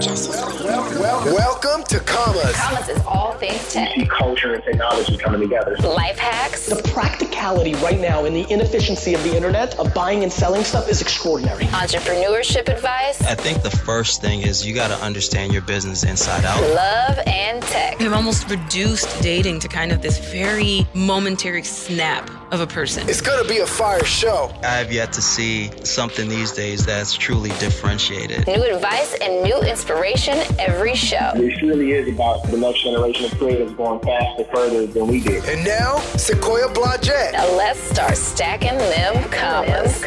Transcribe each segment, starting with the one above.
Just Welcome to Commas. Commas is all things tech. see culture and technology coming together. Life hacks. The practicality right now and the inefficiency of the internet of buying and selling stuff is extraordinary. Entrepreneurship advice. I think the first thing is you got to understand your business inside out. Love and tech. We've almost reduced dating to kind of this very momentary snap of a person. It's going to be a fire show. I have yet to see something these days that's truly differentiated. New advice and new inspiration every show. It really is about the next generation of creators going faster, further than we did. And now, Sequoia Blodgett. Now let's start stacking them commas.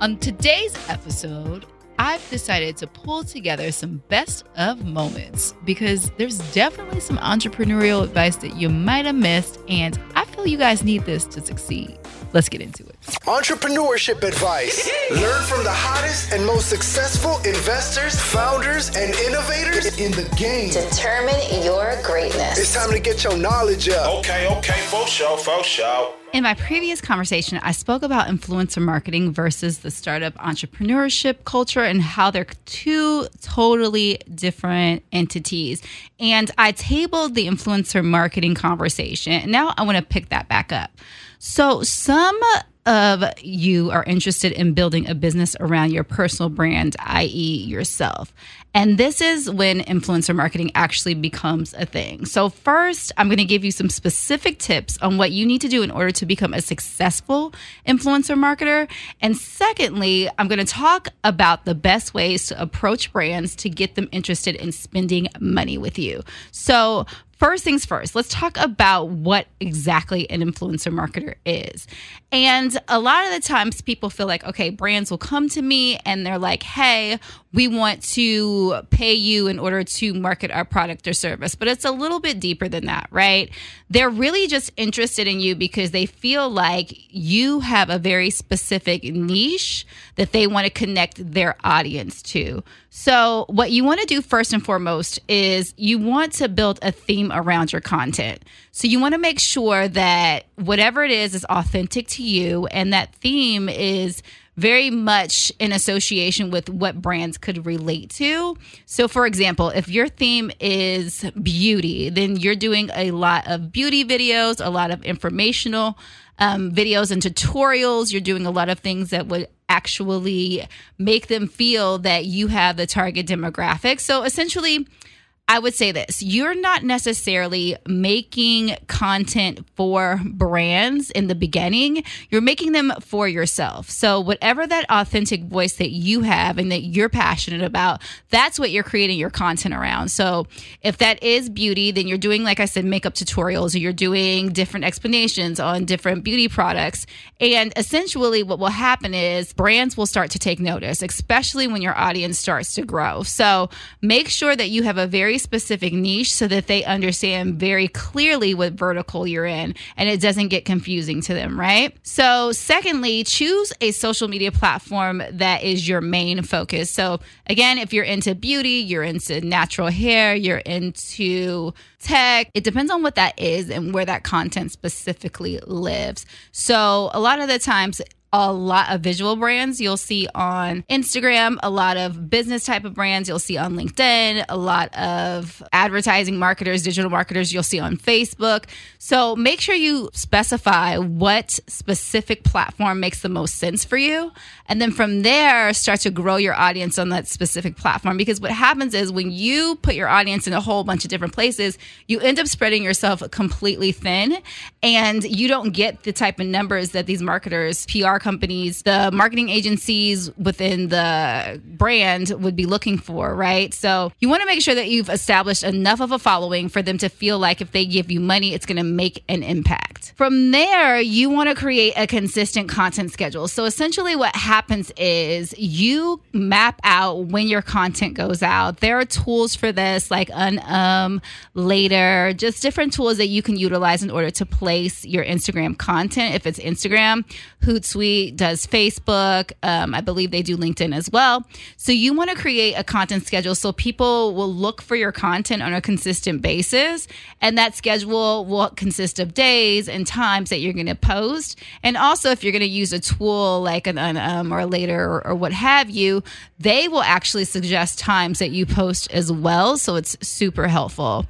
On today's episode, I've decided to pull together some best of moments because there's definitely some entrepreneurial advice that you might have missed, and I feel you guys need this to succeed. Let's get into it. Entrepreneurship advice. Learn from the hottest and most successful investors, founders, and innovators in the game. Determine your greatness. It's time to get your knowledge up. Okay, okay, for sure, for sure. In my previous conversation, I spoke about influencer marketing versus the startup entrepreneurship culture and how they're two totally different entities. And I tabled the influencer marketing conversation. Now I want to pick that back up. So, some of you are interested in building a business around your personal brand, i.e., yourself. And this is when influencer marketing actually becomes a thing. So, first, I'm going to give you some specific tips on what you need to do in order to become a successful influencer marketer. And secondly, I'm going to talk about the best ways to approach brands to get them interested in spending money with you. So, First things first, let's talk about what exactly an influencer marketer is. And a lot of the times people feel like, okay, brands will come to me and they're like, hey, we want to pay you in order to market our product or service. But it's a little bit deeper than that, right? They're really just interested in you because they feel like you have a very specific niche that they want to connect their audience to. So, what you want to do first and foremost is you want to build a theme around your content. So, you want to make sure that whatever it is is authentic to you and that theme is very much in association with what brands could relate to. So, for example, if your theme is beauty, then you're doing a lot of beauty videos, a lot of informational um, videos and tutorials. You're doing a lot of things that would actually make them feel that you have the target demographic. So, essentially, I would say this you're not necessarily making content for brands in the beginning, you're making them for yourself. So, whatever that authentic voice that you have and that you're passionate about, that's what you're creating your content around. So, if that is beauty, then you're doing, like I said, makeup tutorials or you're doing different explanations on different beauty products. And essentially, what will happen is brands will start to take notice, especially when your audience starts to grow. So, make sure that you have a very specific niche so that they understand very clearly what vertical you're in and it doesn't get confusing to them, right? So, secondly, choose a social media platform that is your main focus. So, again, if you're into beauty, you're into natural hair, you're into tech, it depends on what that is and where that content specifically lives. So, a lot of the times, a lot of visual brands you'll see on Instagram, a lot of business type of brands you'll see on LinkedIn, a lot of advertising marketers, digital marketers you'll see on Facebook. So make sure you specify what specific platform makes the most sense for you. And then from there, start to grow your audience on that specific platform. Because what happens is when you put your audience in a whole bunch of different places, you end up spreading yourself completely thin and you don't get the type of numbers that these marketers, PR companies, the marketing agencies within the brand would be looking for, right? So you want to make sure that you've established enough of a following for them to feel like if they give you money, it's going to make an impact. From there, you want to create a consistent content schedule. So essentially, what happens is you map out when your content goes out. There are tools for this, like Unum, Later, just different tools that you can utilize in order to place your Instagram content. If it's Instagram, Hootsuite, Does Facebook. Um, I believe they do LinkedIn as well. So you want to create a content schedule so people will look for your content on a consistent basis. And that schedule will consist of days and times that you're going to post. And also, if you're going to use a tool like an, an um, or later or, or what have you, they will actually suggest times that you post as well. So it's super helpful.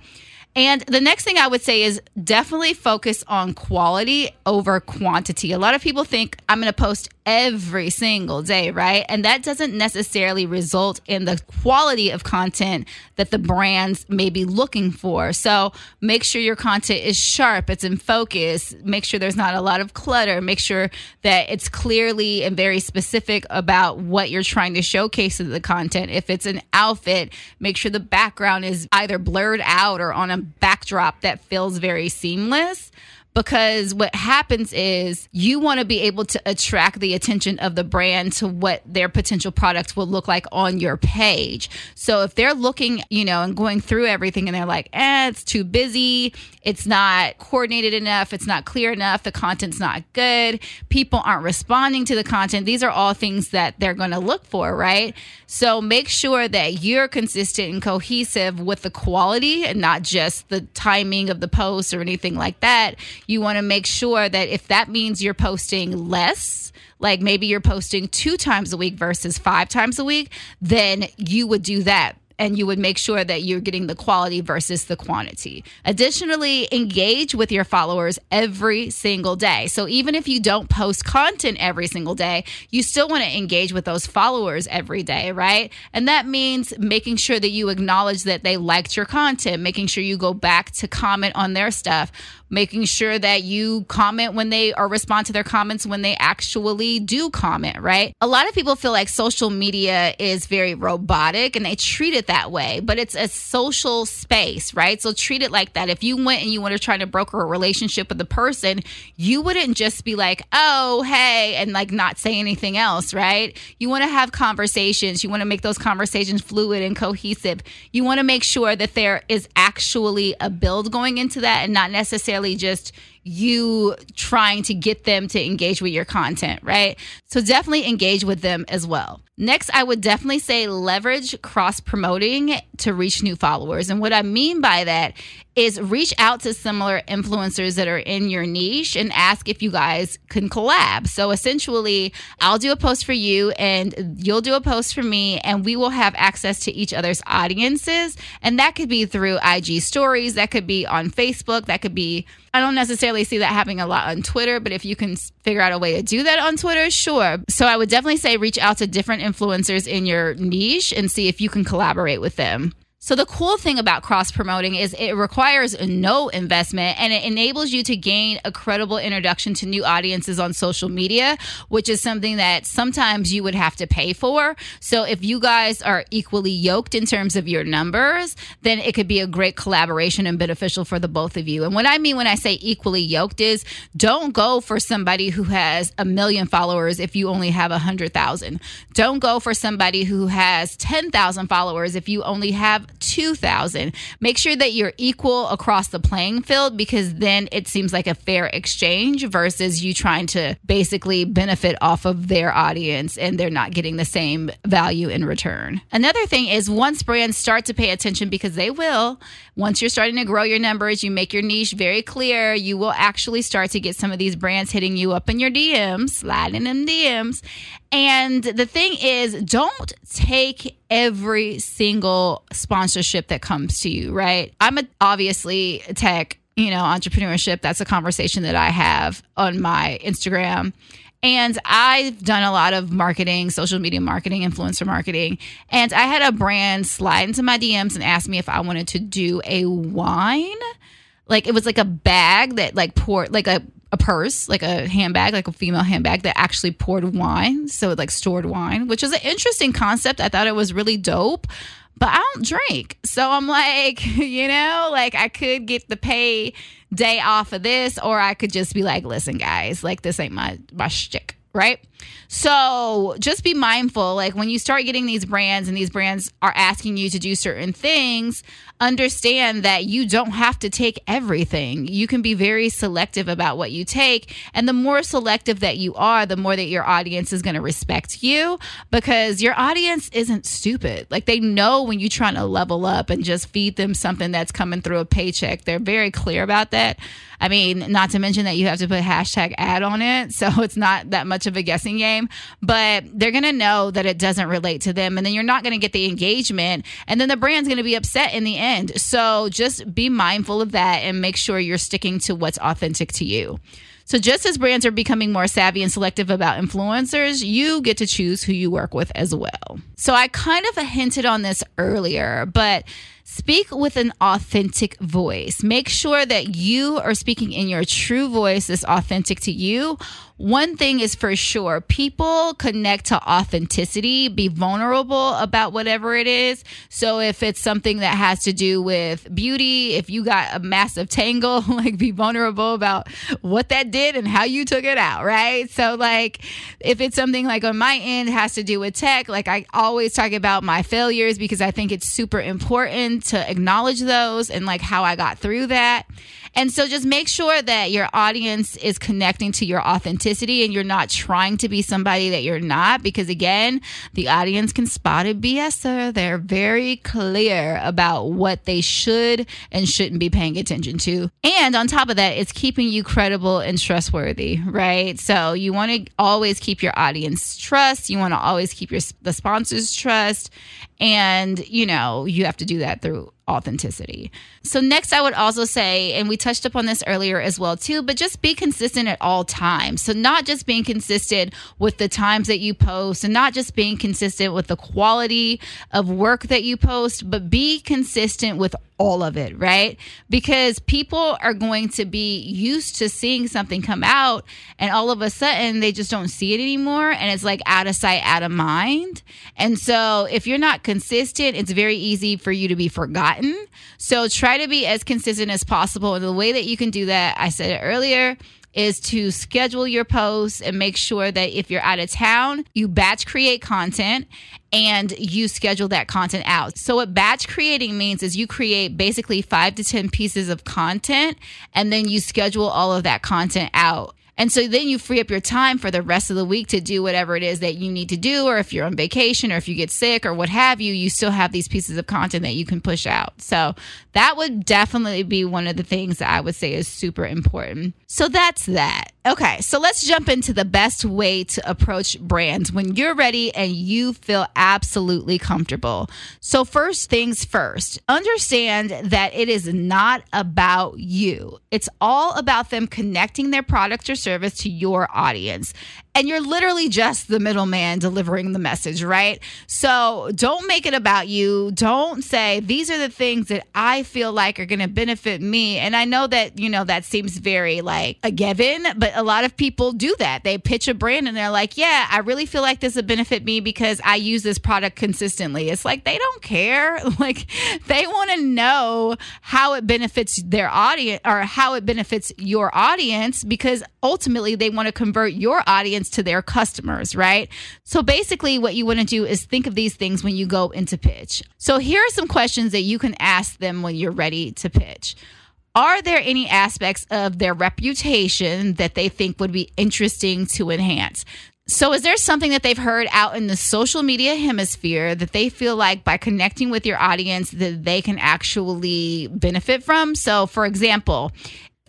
And the next thing I would say is definitely focus on quality over quantity. A lot of people think I'm going to post every single day, right? And that doesn't necessarily result in the quality of content that the brands may be looking for. So make sure your content is sharp, it's in focus, make sure there's not a lot of clutter, make sure that it's clearly and very specific about what you're trying to showcase in the content. If it's an outfit, make sure the background is either blurred out or on a backdrop that feels very seamless because what happens is you want to be able to attract the attention of the brand to what their potential product will look like on your page. So if they're looking, you know, and going through everything and they're like, eh, it's too busy, it's not coordinated enough, it's not clear enough, the content's not good, people aren't responding to the content, these are all things that they're going to look for, right? So make sure that you're consistent and cohesive with the quality and not just the timing of the post or anything like that you want to make sure that if that means you're posting less, like maybe you're posting two times a week versus five times a week, then you would do that and you would make sure that you're getting the quality versus the quantity. Additionally, engage with your followers every single day. So even if you don't post content every single day, you still want to engage with those followers every day, right? And that means making sure that you acknowledge that they liked your content, making sure you go back to comment on their stuff making sure that you comment when they or respond to their comments when they actually do comment, right? A lot of people feel like social media is very robotic and they treat it that way, but it's a social space, right? So treat it like that. If you went and you want to try to broker a relationship with a person, you wouldn't just be like, oh, hey, and like not say anything else, right? You want to have conversations. You want to make those conversations fluid and cohesive. You want to make sure that there is actually a build going into that and not necessarily just you trying to get them to engage with your content, right? So definitely engage with them as well. Next, I would definitely say leverage cross promoting to reach new followers. And what I mean by that is reach out to similar influencers that are in your niche and ask if you guys can collab. So essentially, I'll do a post for you and you'll do a post for me, and we will have access to each other's audiences. And that could be through IG stories, that could be on Facebook, that could be, I don't necessarily see that happening a lot on Twitter, but if you can figure out a way to do that on Twitter, sure. So I would definitely say reach out to different influencers in your niche and see if you can collaborate with them. So the cool thing about cross promoting is it requires no investment and it enables you to gain a credible introduction to new audiences on social media, which is something that sometimes you would have to pay for. So if you guys are equally yoked in terms of your numbers, then it could be a great collaboration and beneficial for the both of you. And what I mean when I say equally yoked is don't go for somebody who has a million followers if you only have a hundred thousand. Don't go for somebody who has 10,000 followers if you only have 2000 make sure that you're equal across the playing field because then it seems like a fair exchange versus you trying to basically benefit off of their audience and they're not getting the same value in return. Another thing is once brands start to pay attention because they will once you're starting to grow your numbers you make your niche very clear you will actually start to get some of these brands hitting you up in your dms sliding in dms and the thing is, don't take every single sponsorship that comes to you, right? I'm a, obviously tech, you know, entrepreneurship. That's a conversation that I have on my Instagram. And I've done a lot of marketing, social media marketing, influencer marketing. And I had a brand slide into my DMs and ask me if I wanted to do a wine. Like it was like a bag that like poured like a a purse, like a handbag, like a female handbag that actually poured wine. So it like stored wine, which is an interesting concept. I thought it was really dope, but I don't drink. So I'm like, you know, like I could get the pay day off of this, or I could just be like, listen, guys, like this ain't my my shtick. right? So just be mindful. Like when you start getting these brands and these brands are asking you to do certain things, understand that you don't have to take everything. You can be very selective about what you take. And the more selective that you are, the more that your audience is going to respect you because your audience isn't stupid. Like they know when you're trying to level up and just feed them something that's coming through a paycheck. They're very clear about that. I mean, not to mention that you have to put hashtag ad on it. So it's not that much of a guessing game, but they're going to know that it doesn't relate to them. And then you're not going to get the engagement. And then the brand's going to be upset in the end. So just be mindful of that and make sure you're sticking to what's authentic to you. So, just as brands are becoming more savvy and selective about influencers, you get to choose who you work with as well. So, I kind of hinted on this earlier, but Speak with an authentic voice. Make sure that you are speaking in your true voice that's authentic to you. One thing is for sure people connect to authenticity, be vulnerable about whatever it is. So, if it's something that has to do with beauty, if you got a massive tangle, like be vulnerable about what that did and how you took it out, right? So, like, if it's something like on my end has to do with tech, like I always talk about my failures because I think it's super important to acknowledge those and like how I got through that. And so just make sure that your audience is connecting to your authenticity and you're not trying to be somebody that you're not because again, the audience can spot a BSer. They're very clear about what they should and shouldn't be paying attention to. And on top of that, it's keeping you credible and trustworthy, right? So you want to always keep your audience trust. You want to always keep your the sponsors trust and, you know, you have to do that through authenticity. So next I would also say and we touched upon this earlier as well too, but just be consistent at all times. So not just being consistent with the times that you post and not just being consistent with the quality of work that you post, but be consistent with all of it, right? Because people are going to be used to seeing something come out and all of a sudden they just don't see it anymore and it's like out of sight, out of mind. And so if you're not consistent, it's very easy for you to be forgotten. So try to be as consistent as possible. And the way that you can do that, I said it earlier, is to schedule your posts and make sure that if you're out of town, you batch create content and you schedule that content out. So, what batch creating means is you create basically five to 10 pieces of content and then you schedule all of that content out. And so then you free up your time for the rest of the week to do whatever it is that you need to do, or if you're on vacation or if you get sick or what have you, you still have these pieces of content that you can push out. So that would definitely be one of the things that I would say is super important. So that's that. Okay, so let's jump into the best way to approach brands when you're ready and you feel absolutely comfortable. So, first things first, understand that it is not about you, it's all about them connecting their product or service to your audience and you're literally just the middleman delivering the message, right? So don't make it about you. Don't say, these are the things that I feel like are going to benefit me. And I know that, you know, that seems very like a given, but a lot of people do that. They pitch a brand and they're like, yeah, I really feel like this would benefit me because I use this product consistently. It's like they don't care. Like they want to know how it benefits their audience or how it benefits your audience because ultimately they want to convert your audience to their customers, right? So basically, what you want to do is think of these things when you go into pitch. So here are some questions that you can ask them when you're ready to pitch. Are there any aspects of their reputation that they think would be interesting to enhance? So, is there something that they've heard out in the social media hemisphere that they feel like by connecting with your audience that they can actually benefit from? So, for example,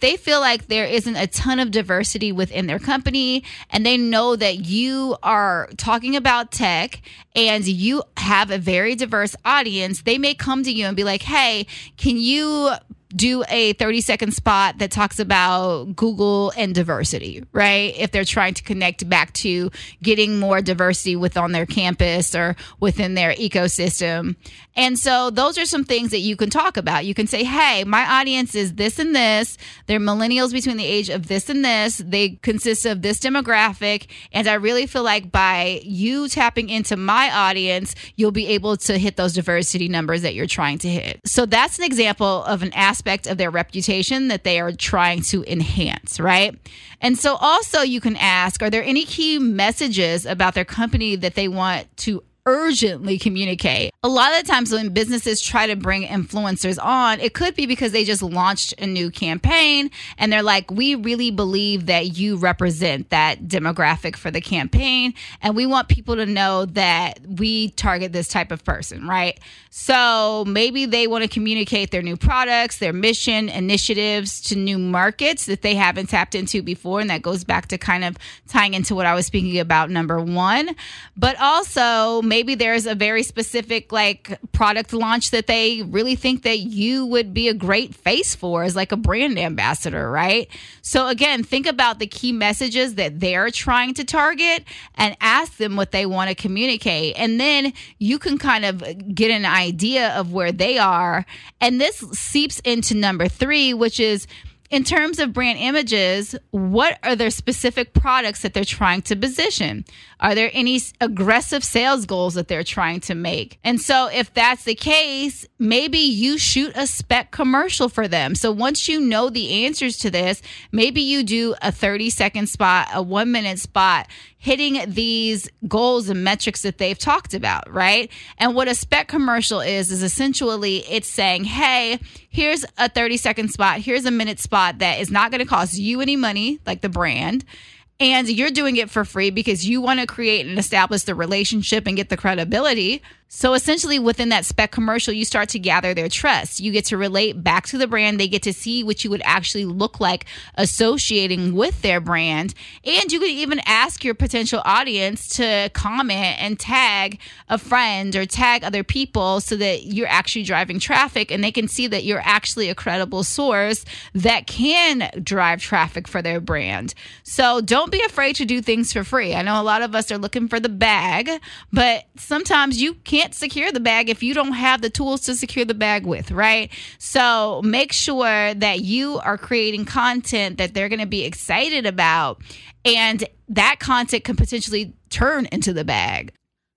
they feel like there isn't a ton of diversity within their company and they know that you are talking about tech and you have a very diverse audience, they may come to you and be like, hey, can you do a 30 second spot that talks about Google and diversity, right? If they're trying to connect back to getting more diversity within their campus or within their ecosystem. And so those are some things that you can talk about. You can say, hey, my audience is this and this. They're millennials between the age of this and this. They consist of this demographic. And I really feel like by you tapping into my audience, you'll be able to hit those diversity numbers that you're trying to hit. So that's an example of an aspect aspect of their reputation that they are trying to enhance, right? And so also you can ask, are there any key messages about their company that they want to urgently communicate. A lot of the times when businesses try to bring influencers on, it could be because they just launched a new campaign and they're like, we really believe that you represent that demographic for the campaign. And we want people to know that we target this type of person, right? So maybe they want to communicate their new products, their mission, initiatives to new markets that they haven't tapped into before. And that goes back to kind of tying into what I was speaking about, number one. But also, maybe there's a very specific like product launch that they really think that you would be a great face for as like a brand ambassador, right? So again, think about the key messages that they're trying to target and ask them what they want to communicate. And then you can kind of get an idea of where they are. And this seeps into number 3, which is in terms of brand images, what are their specific products that they're trying to position? Are there any aggressive sales goals that they're trying to make? And so, if that's the case, maybe you shoot a spec commercial for them. So, once you know the answers to this, maybe you do a 30 second spot, a one minute spot, hitting these goals and metrics that they've talked about, right? And what a spec commercial is, is essentially it's saying, hey, here's a 30 second spot, here's a minute spot that is not going to cost you any money, like the brand and you're doing it for free because you want to create and establish the relationship and get the credibility. So essentially, within that spec commercial, you start to gather their trust. You get to relate back to the brand. They get to see what you would actually look like associating with their brand. And you could even ask your potential audience to comment and tag a friend or tag other people so that you're actually driving traffic and they can see that you're actually a credible source that can drive traffic for their brand. So don't be afraid to do things for free. I know a lot of us are looking for the bag, but sometimes you can't can't secure the bag if you don't have the tools to secure the bag with, right? So make sure that you are creating content that they're going to be excited about. And that content can potentially turn into the bag.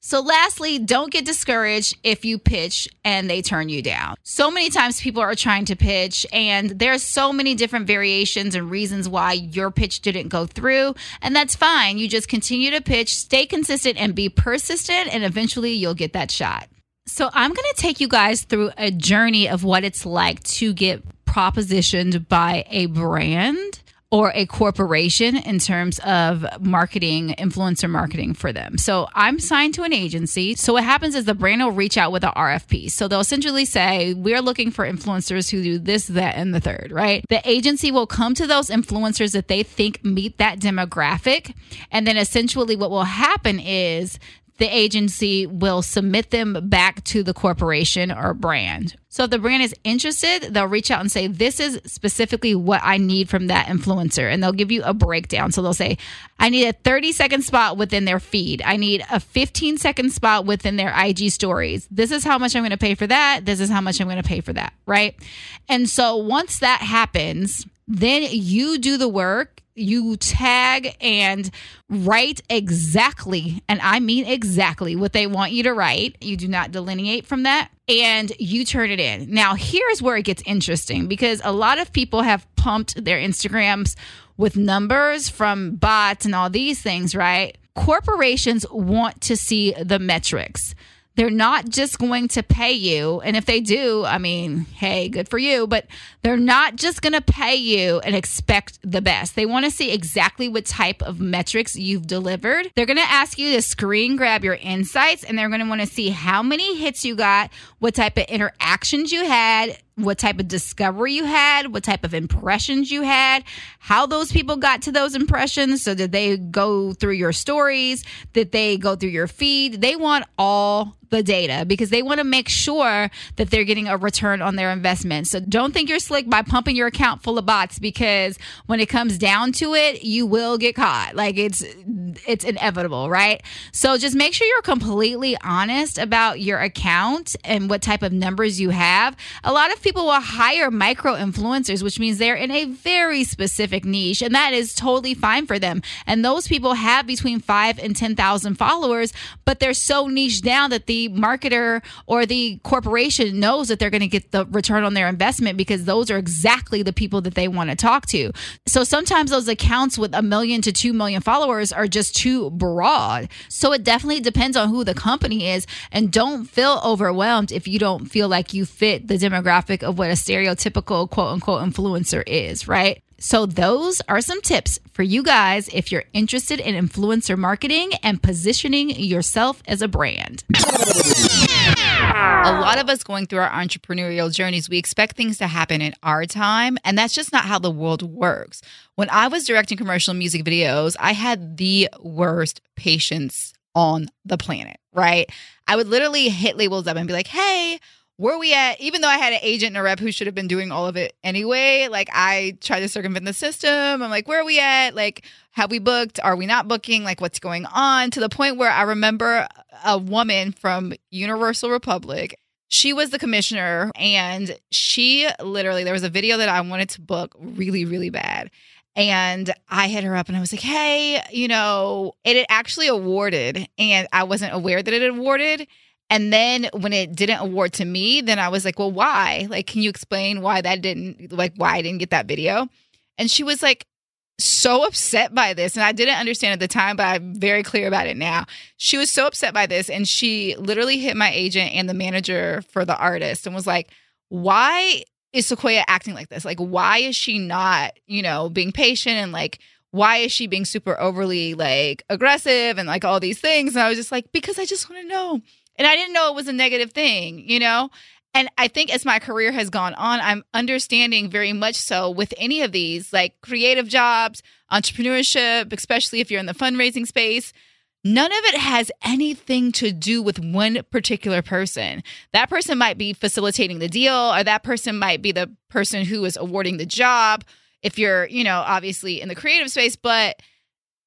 So, lastly, don't get discouraged if you pitch and they turn you down. So many times people are trying to pitch, and there's so many different variations and reasons why your pitch didn't go through. And that's fine. You just continue to pitch, stay consistent, and be persistent, and eventually you'll get that shot. So, I'm going to take you guys through a journey of what it's like to get propositioned by a brand or a corporation in terms of marketing, influencer marketing for them. So I'm signed to an agency. So what happens is the brand will reach out with a RFP. So they'll essentially say, We're looking for influencers who do this, that, and the third, right? The agency will come to those influencers that they think meet that demographic. And then essentially what will happen is the agency will submit them back to the corporation or brand. So if the brand is interested, they'll reach out and say, This is specifically what I need from that influencer. And they'll give you a breakdown. So they'll say, I need a 30 second spot within their feed. I need a 15 second spot within their IG stories. This is how much I'm going to pay for that. This is how much I'm going to pay for that. Right. And so once that happens, then you do the work you tag and write exactly, and I mean exactly what they want you to write. You do not delineate from that and you turn it in. Now, here's where it gets interesting because a lot of people have pumped their Instagrams with numbers from bots and all these things, right? Corporations want to see the metrics. They're not just going to pay you. And if they do, I mean, hey, good for you. But they're not just going to pay you and expect the best. They want to see exactly what type of metrics you've delivered. They're going to ask you to screen grab your insights and they're going to want to see how many hits you got, what type of interactions you had, what type of discovery you had, what type of impressions you had, how those people got to those impressions. So, did they go through your stories? Did they go through your feed? They want all the data because they want to make sure that they're getting a return on their investment. So, don't think you're slick by pumping your account full of bots because when it comes down to it, you will get caught. Like, it's it's inevitable, right? So, just make sure you're completely honest about your account and what type of numbers you have. A lot of people will hire micro influencers, which means they're in a very specific niche, and that is totally fine for them. And those people have between five and 10,000 followers, but they're so niche down that the marketer or the corporation knows that they're going to get the return on their investment because those are exactly the people that they want to talk to. So sometimes those accounts with a million to two million followers are just too broad. So it definitely depends on who the company is. And don't feel overwhelmed if you don't feel like you fit the demographic of what a stereotypical quote unquote influencer is, right? So, those are some tips for you guys if you're interested in influencer marketing and positioning yourself as a brand. A lot of us going through our entrepreneurial journeys, we expect things to happen in our time, and that's just not how the world works. When I was directing commercial music videos, I had the worst patience on the planet, right? I would literally hit labels up and be like, hey, where we at? Even though I had an agent and a rep who should have been doing all of it anyway, like I tried to circumvent the system. I'm like, where are we at? Like, have we booked? Are we not booking? Like, what's going on? To the point where I remember a woman from Universal Republic. She was the commissioner, and she literally, there was a video that I wanted to book really, really bad. And I hit her up and I was like, hey, you know, it actually awarded, and I wasn't aware that it awarded. And then when it didn't award to me, then I was like, well, why? Like, can you explain why that didn't, like, why I didn't get that video? And she was like, so upset by this. And I didn't understand at the time, but I'm very clear about it now. She was so upset by this. And she literally hit my agent and the manager for the artist and was like, why is Sequoia acting like this? Like, why is she not, you know, being patient and like, why is she being super overly like aggressive and like all these things? And I was just like, because I just want to know. And I didn't know it was a negative thing, you know? And I think as my career has gone on, I'm understanding very much so with any of these, like creative jobs, entrepreneurship, especially if you're in the fundraising space. None of it has anything to do with one particular person. That person might be facilitating the deal, or that person might be the person who is awarding the job if you're, you know, obviously in the creative space. But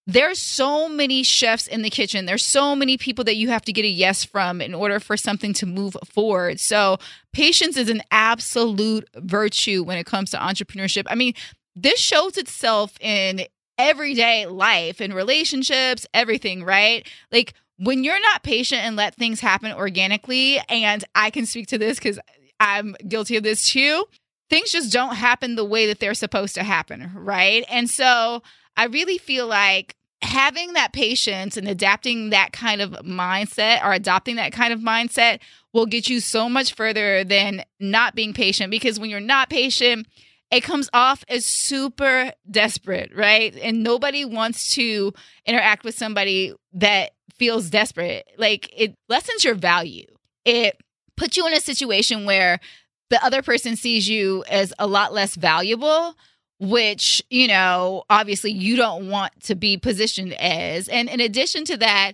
there's so many chefs in the kitchen. There's so many people that you have to get a yes from in order for something to move forward. So, patience is an absolute virtue when it comes to entrepreneurship. I mean, this shows itself in everyday life in relationships, everything, right? Like when you're not patient and let things happen organically, and I can speak to this because I'm guilty of this too, things just don't happen the way that they're supposed to happen, right? And so, I really feel like having that patience and adapting that kind of mindset or adopting that kind of mindset will get you so much further than not being patient because when you're not patient, it comes off as super desperate, right? And nobody wants to interact with somebody that feels desperate. Like it lessens your value. It puts you in a situation where the other person sees you as a lot less valuable which, you know, obviously you don't want to be positioned as. And in addition to that,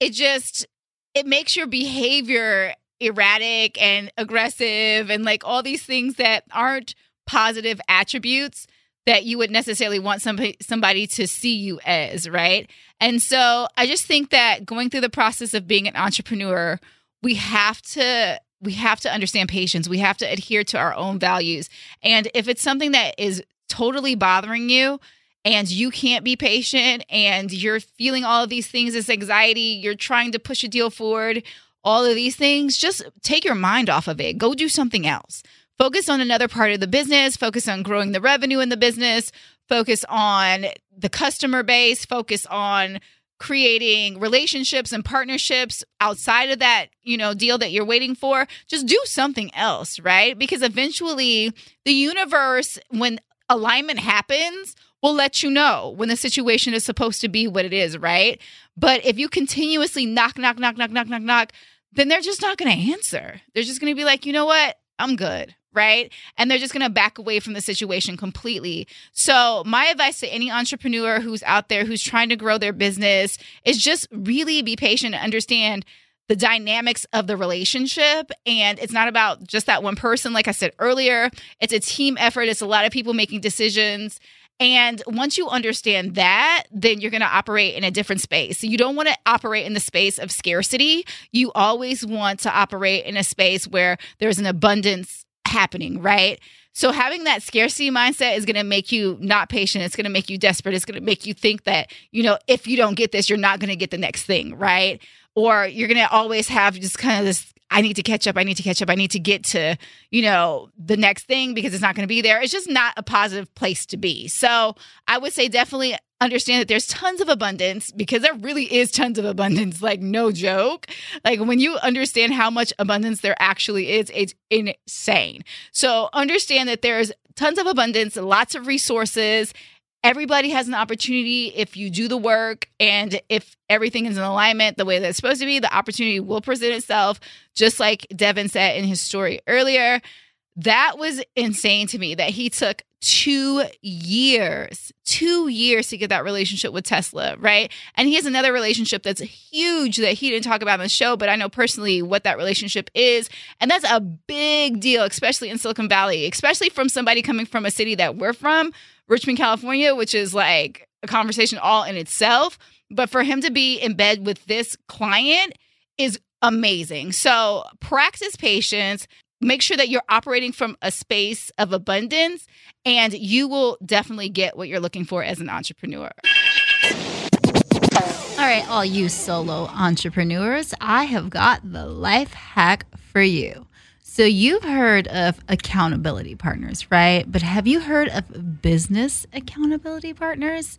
it just it makes your behavior erratic and aggressive and like all these things that aren't positive attributes that you would necessarily want somebody somebody to see you as, right? And so I just think that going through the process of being an entrepreneur, we have to we have to understand patience. We have to adhere to our own values. And if it's something that is totally bothering you and you can't be patient and you're feeling all of these things, this anxiety, you're trying to push a deal forward, all of these things, just take your mind off of it. Go do something else. Focus on another part of the business, focus on growing the revenue in the business, focus on the customer base, focus on creating relationships and partnerships outside of that, you know, deal that you're waiting for. Just do something else, right? Because eventually the universe when alignment happens, we'll let you know when the situation is supposed to be what it is, right? But if you continuously knock, knock, knock, knock, knock, knock, knock, then they're just not going to answer. They're just going to be like, you know what? I'm good. Right. And they're just going to back away from the situation completely. So, my advice to any entrepreneur who's out there who's trying to grow their business is just really be patient and understand the dynamics of the relationship. And it's not about just that one person. Like I said earlier, it's a team effort, it's a lot of people making decisions. And once you understand that, then you're going to operate in a different space. So you don't want to operate in the space of scarcity. You always want to operate in a space where there's an abundance happening, right? So having that scarcity mindset is going to make you not patient. It's going to make you desperate. It's going to make you think that, you know, if you don't get this, you're not going to get the next thing, right? Or you're going to always have just kind of this I need to catch up. I need to catch up. I need to get to, you know, the next thing because it's not going to be there. It's just not a positive place to be. So I would say definitely understand that there's tons of abundance because there really is tons of abundance, like no joke. Like when you understand how much abundance there actually is, it's insane. So understand that there's tons of abundance, lots of resources, everybody has an opportunity if you do the work and if everything is in alignment the way that it's supposed to be the opportunity will present itself just like devin said in his story earlier. That was insane to me that he took two years two years to get that relationship with tesla right? And he has another relationship that's huge that he didn't talk about on the show but i know personally what that relationship is. And that's a big deal especially in silicon valley especially from somebody coming from a city that we're from Richmond, California, which is like a conversation all in itself. But for him to be in bed with this client is amazing. So practice patience. Make sure that you're operating from a space of abundance, and you will definitely get what you're looking for as an entrepreneur. All right, all you solo entrepreneurs, I have got the life hack for you. So you've heard of accountability partners, right? But have you heard of business accountability partners?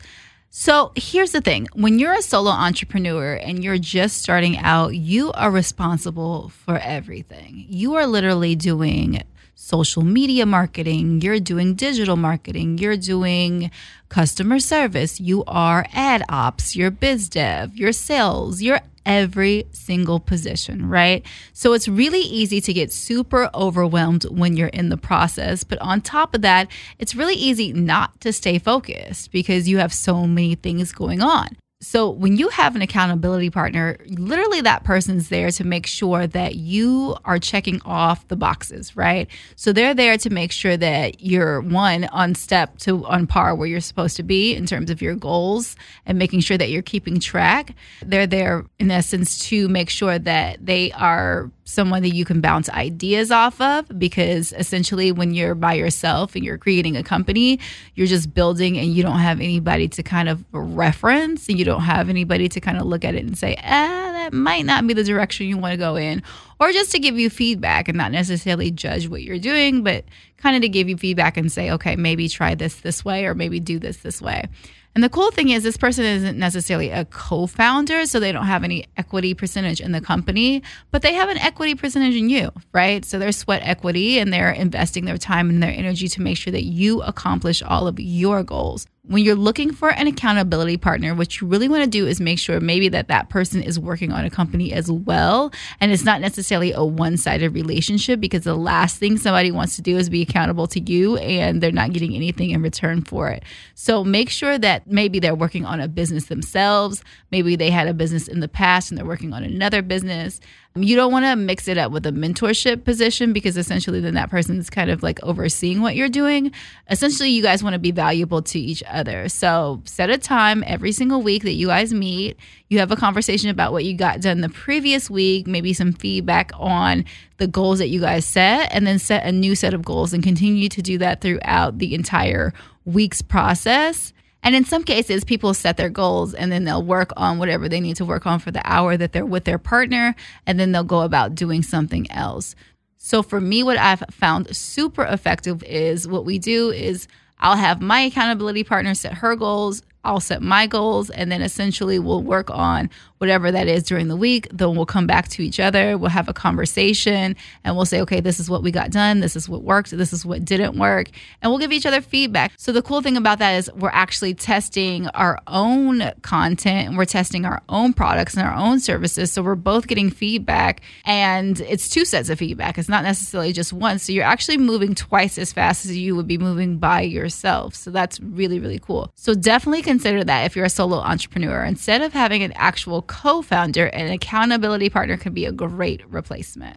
So here's the thing when you're a solo entrepreneur and you're just starting out, you are responsible for everything. You are literally doing social media marketing, you're doing digital marketing, you're doing customer service, you are ad ops, you're biz dev, you're sales, you're every single position, right? So it's really easy to get super overwhelmed when you're in the process. But on top of that, it's really easy not to stay focused because you have so many things going on. So when you have an accountability partner, literally that person's there to make sure that you are checking off the boxes, right? So they're there to make sure that you're one on step to on par where you're supposed to be in terms of your goals and making sure that you're keeping track. They're there in essence to make sure that they are someone that you can bounce ideas off of because essentially when you're by yourself and you're creating a company you're just building and you don't have anybody to kind of reference and you don't have anybody to kind of look at it and say ah that might not be the direction you want to go in or just to give you feedback and not necessarily judge what you're doing but kind of to give you feedback and say okay maybe try this this way or maybe do this this way and the cool thing is, this person isn't necessarily a co founder, so they don't have any equity percentage in the company, but they have an equity percentage in you, right? So they're sweat equity and they're investing their time and their energy to make sure that you accomplish all of your goals when you're looking for an accountability partner, what you really want to do is make sure maybe that that person is working on a company as well. And it's not necessarily a one sided relationship because the last thing somebody wants to do is be accountable to you and they're not getting anything in return for it. So make sure that maybe they're working on a business themselves. Maybe they had a business in the past and they're working on another business. You don't want to mix it up with a mentorship position because essentially then that person is kind of like overseeing what you're doing. Essentially, you guys want to be valuable to each other. So set a time every single week that you guys meet. You have a conversation about what you got done the previous week, maybe some feedback on the goals that you guys set, and then set a new set of goals and continue to do that throughout the entire week's process. And in some cases, people set their goals and then they'll work on whatever they need to work on for the hour that they're with their partner, and then they'll go about doing something else. So for me, what I've found super effective is what we do is I'll have my accountability partner set her goals, I'll set my goals, and then essentially we'll work on whatever that is during the week. Then we'll come back to each other, we'll have a conversation, and we'll say, okay, this is what we got done, this is what worked, this is what didn't work, and we'll give each other feedback. So the cool thing about that is we're actually testing our own content and we're testing our own products and our own services. So we're both getting feedback, and it's two sets of feedback. It's not necessarily just one. So you're actually moving twice as fast as you would be moving by yourself. So that's really, really cool. So definitely consider that if you're a solo entrepreneur. Instead of having an actual co founder, an accountability partner can be a great replacement.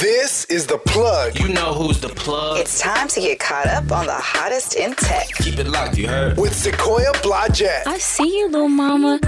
This is the plug. You know who's the plug. It's time to get caught up on the hottest in tech. Keep it locked, you heard? With Sequoia Blodgett. I see you, little mama.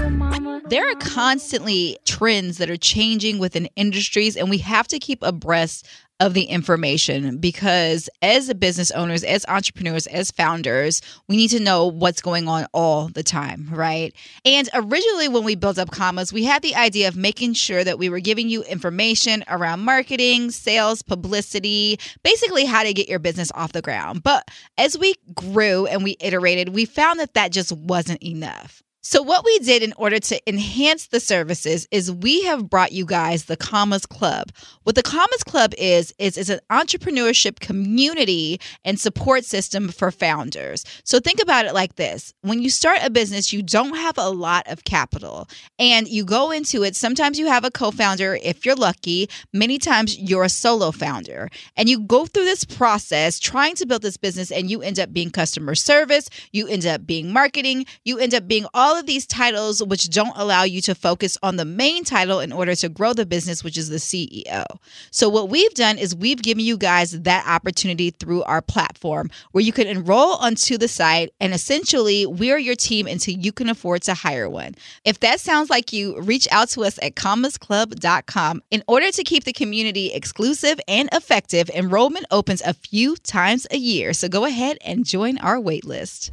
There are constantly trends that are changing within industries, and we have to keep abreast of the information because as business owners, as entrepreneurs, as founders, we need to know what's going on all the time, right? And originally, when we built up commas, we had the idea of making sure that we were giving you information around marketing, sales, publicity, basically how to get your business off the ground. But as we grew and we iterated, we found that that just wasn't enough. So, what we did in order to enhance the services is we have brought you guys the Commas Club. What the Commas Club is, is, is an entrepreneurship community and support system for founders. So, think about it like this when you start a business, you don't have a lot of capital and you go into it. Sometimes you have a co founder if you're lucky, many times you're a solo founder. And you go through this process trying to build this business, and you end up being customer service, you end up being marketing, you end up being of these titles which don't allow you to focus on the main title in order to grow the business, which is the CEO. So, what we've done is we've given you guys that opportunity through our platform where you can enroll onto the site and essentially we're your team until you can afford to hire one. If that sounds like you, reach out to us at commasclub.com. In order to keep the community exclusive and effective, enrollment opens a few times a year. So, go ahead and join our waitlist.